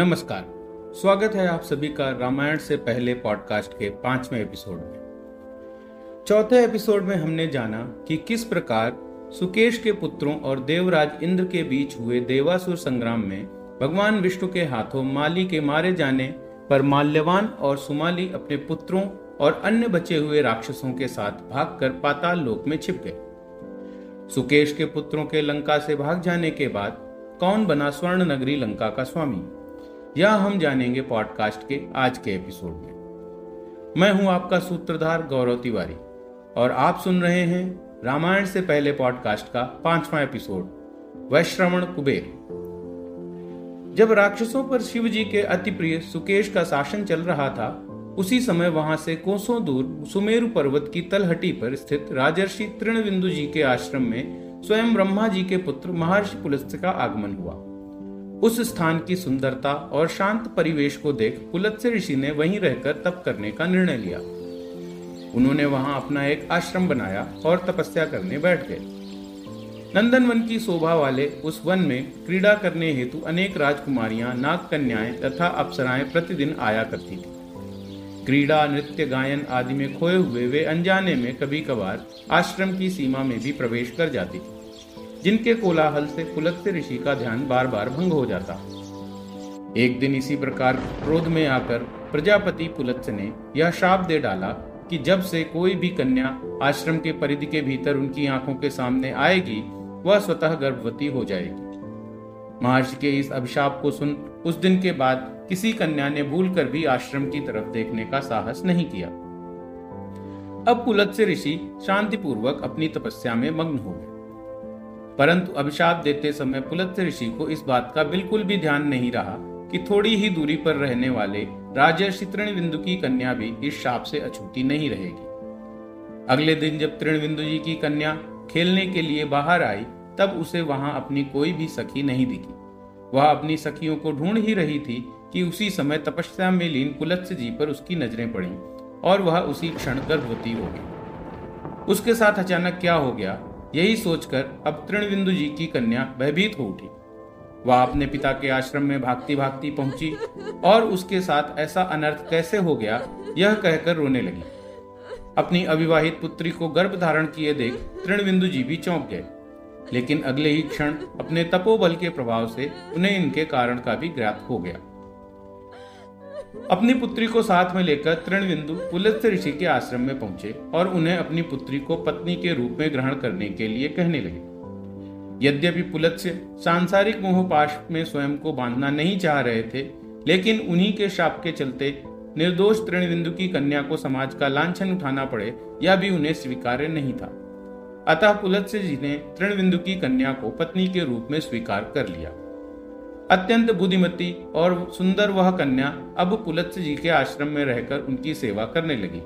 नमस्कार। स्वागत है आप सभी का रामायण से पहले पॉडकास्ट के पाँचवें एपिसोड में। चौथे एपिसोड में हमने जाना कि किस प्रकार सुकेश के पुत्रों और देवराज इंद्र के बीच हुए देवासुर संग्राम में भगवान विष्णु के हाथों माली के मारे जाने पर माल्यवान और सुमाली अपने पुत्रों और अन्य बचे हुए राक्षसों के साथ भागकर पाताल लोक में छिप गए। सुकेश के पुत्रों के लंका से भाग जाने के बाद कौन बना स्वर्ण नगरी लंका का स्वामी? यह हम जानेंगे पॉडकास्ट के आज के एपिसोड में। मैं हूँ आपका सूत्रधार गौरव तिवारी, और आप सुन रहे हैं रामायण से पहले पॉडकास्ट का पांचवा एपिसोड, वैश्रवण कुबेर। जब राक्षसों पर शिव जी के अति प्रिय सुकेश का शासन चल रहा था, उसी समय वहाँ से कोसों दूर सुमेरु पर्वत की तलहटी पर स्थित राजर्षि तृणविंदु जी के आश्रम में स्वयं ब्रह्मा जी के पुत्र महर्षि पुलस्त्य का आगमन हुआ। उस स्थान की सुंदरता और शांत परिवेश को देख पुलत्स्य ऋषि ने वहीं रहकर तप करने का निर्णय लिया। उन्होंने वहाँ अपना एक आश्रम बनाया और तपस्या करने बैठ गए। नंदनवन की शोभा वाले उस वन में क्रीड़ा करने हेतु अनेक राजकुमारियाँ नाग कन्याएँ तथा अप्सराएँ प्रतिदिन आया करती थी। क्रीड़ा, नृत्य, गायन आदि में खोए हुए वे अनजाने में कभी कभार आश्रम की सीमा में भी प्रवेश कर जाती थी। जिनके कोलाहल से पुलत्स्य ऋषि का ध्यान बार बार भंग हो जाता। एक दिन इसी प्रकार क्रोध में आकर प्रजापति पुलत्स्य ने यह श्राप दे डाला कि जब से कोई भी कन्या आश्रम के परिधि के भीतर उनकी आँखों के सामने आएगी, वह स्वतः गर्भवती हो जाएगी। महर्षि के इस अभिशाप को सुन उस दिन के बाद किसी कन्या ने भूलकर भी आश्रम की तरफ़ देखने का साहस नहीं किया। अब पुलत्स्य ऋषि शांतिपूर्वक अपनी तपस्या में मग्न हो गए। परंतु अभिशाप देते समय पुलत्स्य ऋषि को इस बात का बिल्कुल भी ध्यान नहीं रहा कि थोड़ी ही दूरी पर रहने वाले राजर्षि तृणविंदु की कन्या भी इस शाप से अछूती नहीं रहेगी। अगले दिन जब तृणविंदु जी की कन्या खेलने के लिए बाहर आई, तब उसे वहाँ अपनी कोई भी सखी नहीं दिखी। वह अपनी सखियों को ढूंढ ही रही थी कि उसी समय तपस्या में लीन पुलत्स्य जी पर उसकी नज़रें पड़ी और वह उसी क्षण गर्भवती हो गई। उसके साथ अचानक क्या हो गया? यही सोचकर अब तृणबिंदु जी की कन्या भयभीत हो उठी। वह अपने पिता के आश्रम में भागती भागती पहुँची और उसके साथ ऐसा अनर्थ कैसे हो गया, यह कहकर रोने लगी। अपनी अविवाहित पुत्री को गर्भ धारण किए देख तृणबिंदु जी भी चौंक गए। लेकिन अगले ही क्षण अपने तपोबल के प्रभाव से उन्हें इनके कारण का भी ज्ञात हो गया। अपनी पुत्री को साथ में लेकर तृणबिंदु पुलत्स्य ऋषि के आश्रम में पहुँचे और उन्हें अपनी पुत्री को पत्नी के रूप में ग्रहण करने के लिए कहने लगे। यद्यपि पुलत्स्य सांसारिक मोहपाश में स्वयं को बांधना नहीं चाह रहे थे, लेकिन उन्हीं के शाप के चलते निर्दोष तृणबिंदु की कन्या को समाज का लांछन उठाना पड़े, यह भी उन्हें स्वीकार्य नहीं था। अतः पुलत्स्य जी ने तृणबिंदु की कन्या को पत्नी के रूप में स्वीकार कर लिया। अत्यंत बुद्धिमती और सुंदर वह कन्या अब पुलत्स्य जी के आश्रम में रहकर उनकी सेवा करने लगी।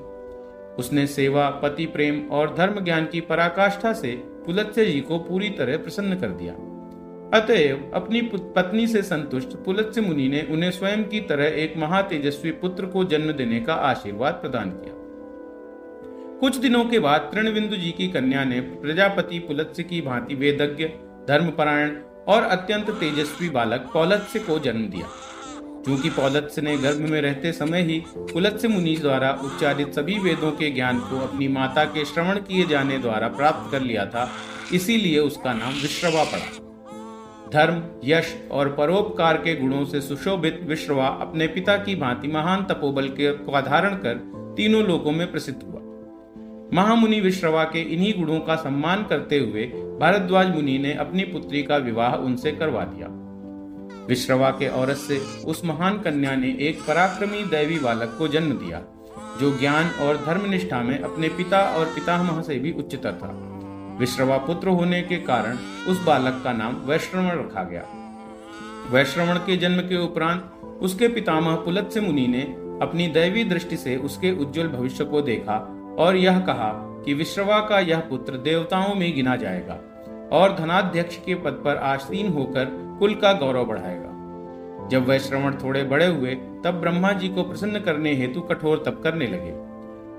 उसने सेवा, पति प्रेम और धर्म ज्ञान की पराकाष्ठा से पुलत्स्य जी को पूरी तरह प्रसन्न कर दिया। अतएव अपनी पत्नी से संतुष्ट पुलत्स्य मुनि ने उन्हें स्वयं की तरह एक महातेजस्वी पुत्र को जन्म देने का आशीर्वाद प्रदान किया। कुछ दिनों के बाद तृणबिंदु जी की कन्या ने प्रजापति पुलत्स्य की भांति वेदज्ञ, धर्मपरायण और अत्यंत तेजस्वी बालक पौलत्स्य को जन्म दिया। क्योंकि पौलत्स्य ने गर्भ में रहते समय ही पुलत्स्य मुनि द्वारा उच्चारित सभी वेदों के ज्ञान को अपनी माता के श्रवण किए जाने द्वारा प्राप्त कर लिया था, इसीलिए उसका नाम विश्रवा पड़ा। धर्म, यश और परोपकार के गुणों से सुशोभित विश्रवा अपने पिता की भांति महान तपोबल के धारण कर तीनों लोकों में प्रसिद्ध हुआ। महामुनि विश्रवा के इन्हीं गुणों का सम्मान करते हुए भारद्वाज मुनि ने अपनी पुत्री का विवाह उनसे करवा दिया। विश्रवा के औरत से उस महान कन्या ने एक पराक्रमी दैवी बालक को जन्म दिया, जो ज्ञान और धर्मनिष्ठा में अपने पिता और पितामह से भी उच्चतर था। विश्रवा पुत्र होने के कारण उस बालक का नाम वैश्रवण रखा गया। वैश्रवण के जन्म के उपरांत उसके पितामह पुलत्स्य मुनि ने अपनी दैवी दृष्टि से उसके उज्जवल भविष्य को देखा और यह कहा कि विश्रवा का यह पुत्र देवताओं में गिना जाएगा और धनाध्यक्ष के पद पर आसीन होकर कुल का गौरव बढ़ाएगा। जब वह श्रवण थोड़े बड़े हुए, तब ब्रह्मा जी को प्रसन्न करने हेतु कठोर तप करने लगे।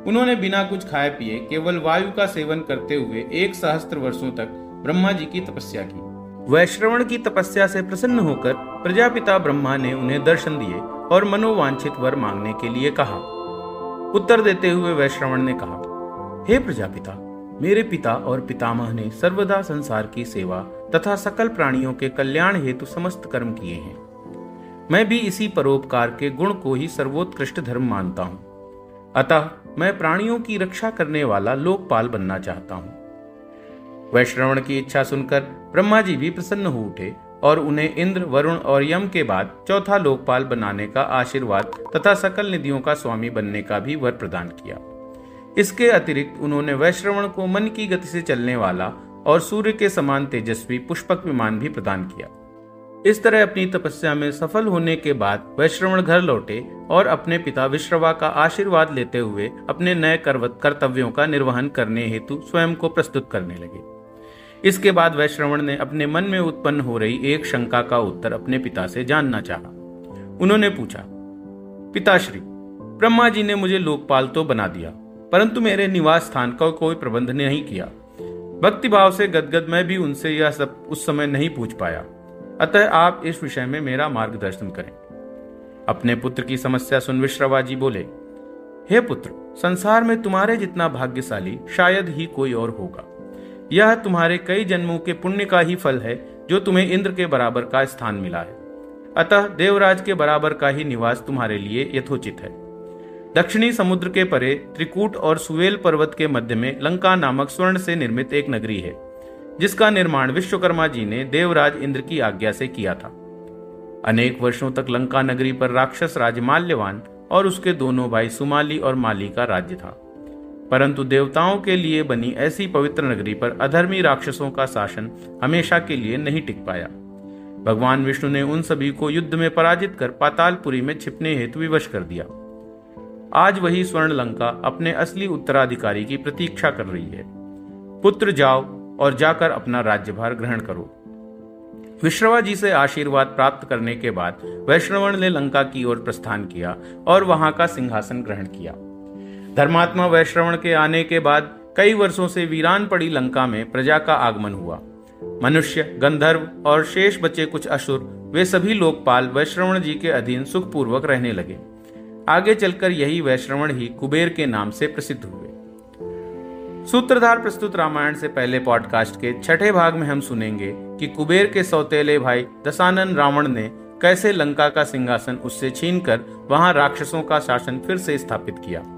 उन्होंने बिना कुछ खाए पिए केवल वायु का सेवन करते हुए एक सहस्त्र वर्षों तक ब्रह्मा जी की तपस्या की। वैश्रवण की तपस्या से प्रसन्न होकर प्रजापिता ब्रह्मा ने उन्हें दर्शन दिए और मनोवांछित वर मांगने के लिए कहा। उत्तर देते हुए वैश्रवण ने कहा, हे प्रजापिता, मेरे पिता और पितामह ने सर्वदा संसार की सेवा तथा सकल प्राणियों के कल्याण हेतु समस्त कर्म किए हैं। मैं भी इसी परोपकार के गुण को ही सर्वोत्कृष्ट धर्म मानता हूँ। अतः मैं प्राणियों की रक्षा करने वाला लोकपाल बनना चाहता हूँ वैश्रवण की इच्छा सुनकर ब्रह्मा जी भी प्रसन्न हो उठे। और उन्हें इंद्र, वरुण और यम के बाद चौथा लोकपाल बनाने का आशीर्वाद तथा सकल निधियों का स्वामी बनने का भी वर प्रदान किया। इसके अतिरिक्त उन्होंने वैश्रवण को मन की गति से चलने वाला और सूर्य के समान तेजस्वी पुष्पक विमान भी प्रदान किया। इस तरह अपनी तपस्या में सफल होने के बाद वैश्रवण घर लौटे और अपने पिता विश्रवा का आशीर्वाद लेते हुए अपने नए कर्तव्यों का निर्वहन करने हेतु स्वयं को प्रस्तुत करने लगे। इसके बाद वैश्रवण ने अपने मन में उत्पन्न हो रही एक शंका का उत्तर अपने पिता से जानना चाहा। उन्होंने पूछा, पिताश्री, ब्रह्मा जी ने मुझे लोकपाल तो बना दिया, परंतु मेरे निवास स्थान का कोई प्रबंध नहीं किया। भक्ति भाव से गदगद मैं भी उनसे यह सब उस समय नहीं पूछ पाया। अतः आप इस विषय में मेरा मार्गदर्शन करें। अपने पुत्र की समस्या सुन विश्रवा जी बोले, हे पुत्र, संसार में तुम्हारे जितना भाग्यशाली शायद ही कोई और होगा। यह तुम्हारे कई जन्मों के पुण्य का ही फल है, जो तुम्हें इंद्र के बराबर का स्थान मिला है। अतः देवराज के बराबर का ही निवास तुम्हारे लिए यथोचित है। दक्षिणी समुद्र के परे त्रिकूट और सुवेल पर्वत के मध्य में लंका नामक स्वर्ण से निर्मित एक नगरी है, जिसका निर्माण विश्वकर्मा जी ने देवराज इंद्र की आज्ञा से किया था। अनेक वर्षों तक लंका नगरी पर राक्षस राज माल्यवान और उसके दोनों भाई सुमाली और माली का राज्य था। परंतु देवताओं के लिए बनी ऐसी पवित्र नगरी पर अधर्मी राक्षसों का शासन हमेशा के लिए नहीं टिक पाया। भगवान विष्णु ने उन सभी को युद्ध में पराजित कर पातालपुरी में छिपने हेतु विवश कर दिया। आज वही स्वर्ण लंका अपने असली उत्तराधिकारी की प्रतीक्षा कर रही है। पुत्र जाओ और जाकर अपना राज्यभार ग्रहण करो। विश्रवा जी से आशीर्वाद प्राप्त करने के बाद वैष्णवण ने लंका की ओर प्रस्थान किया और वहाँ का सिंहासन ग्रहण किया। धर्मात्मा वैश्रवण के आने के बाद कई वर्षों से वीरान पड़ी लंका में प्रजा का आगमन हुआ। मनुष्य, गंधर्व और शेष बचे कुछ असुर, वे सभी लोकपाल वैश्रवण जी के अधीन सुखपूर्वक रहने लगे। आगे चलकर यही वैश्रवण ही कुबेर के नाम से प्रसिद्ध हुए। सूत्रधार प्रस्तुत रामायण से पहले पॉडकास्ट के छठे भाग में हम सुनेंगे कि कुबेर के सौतेले भाई दसानन रावण ने कैसे लंका का सिंहासन उससे छीनकर वहाँ राक्षसों का शासन फिर से स्थापित किया।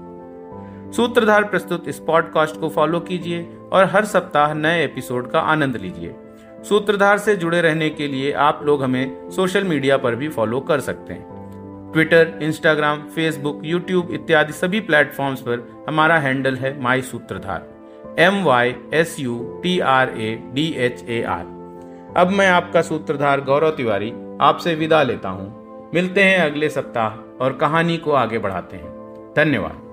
सूत्रधार प्रस्तुत इस पॉडकास्ट को फॉलो कीजिए और हर सप्ताह नए एपिसोड का आनंद लीजिए। सूत्रधार से जुड़े रहने के लिए आप लोग हमें सोशल मीडिया पर भी फॉलो कर सकते हैं। ट्विटर, इंस्टाग्राम, फेसबुक, यूट्यूब इत्यादि सभी प्लेटफॉर्म्स पर हमारा हैंडल है माई सूत्रधार। M Y S U T R A D H A R अब मैं आपका सूत्रधार गौरव तिवारी आपसे विदा लेता हूँ। मिलते हैं अगले सप्ताह और कहानी को आगे बढ़ाते हैं। धन्यवाद।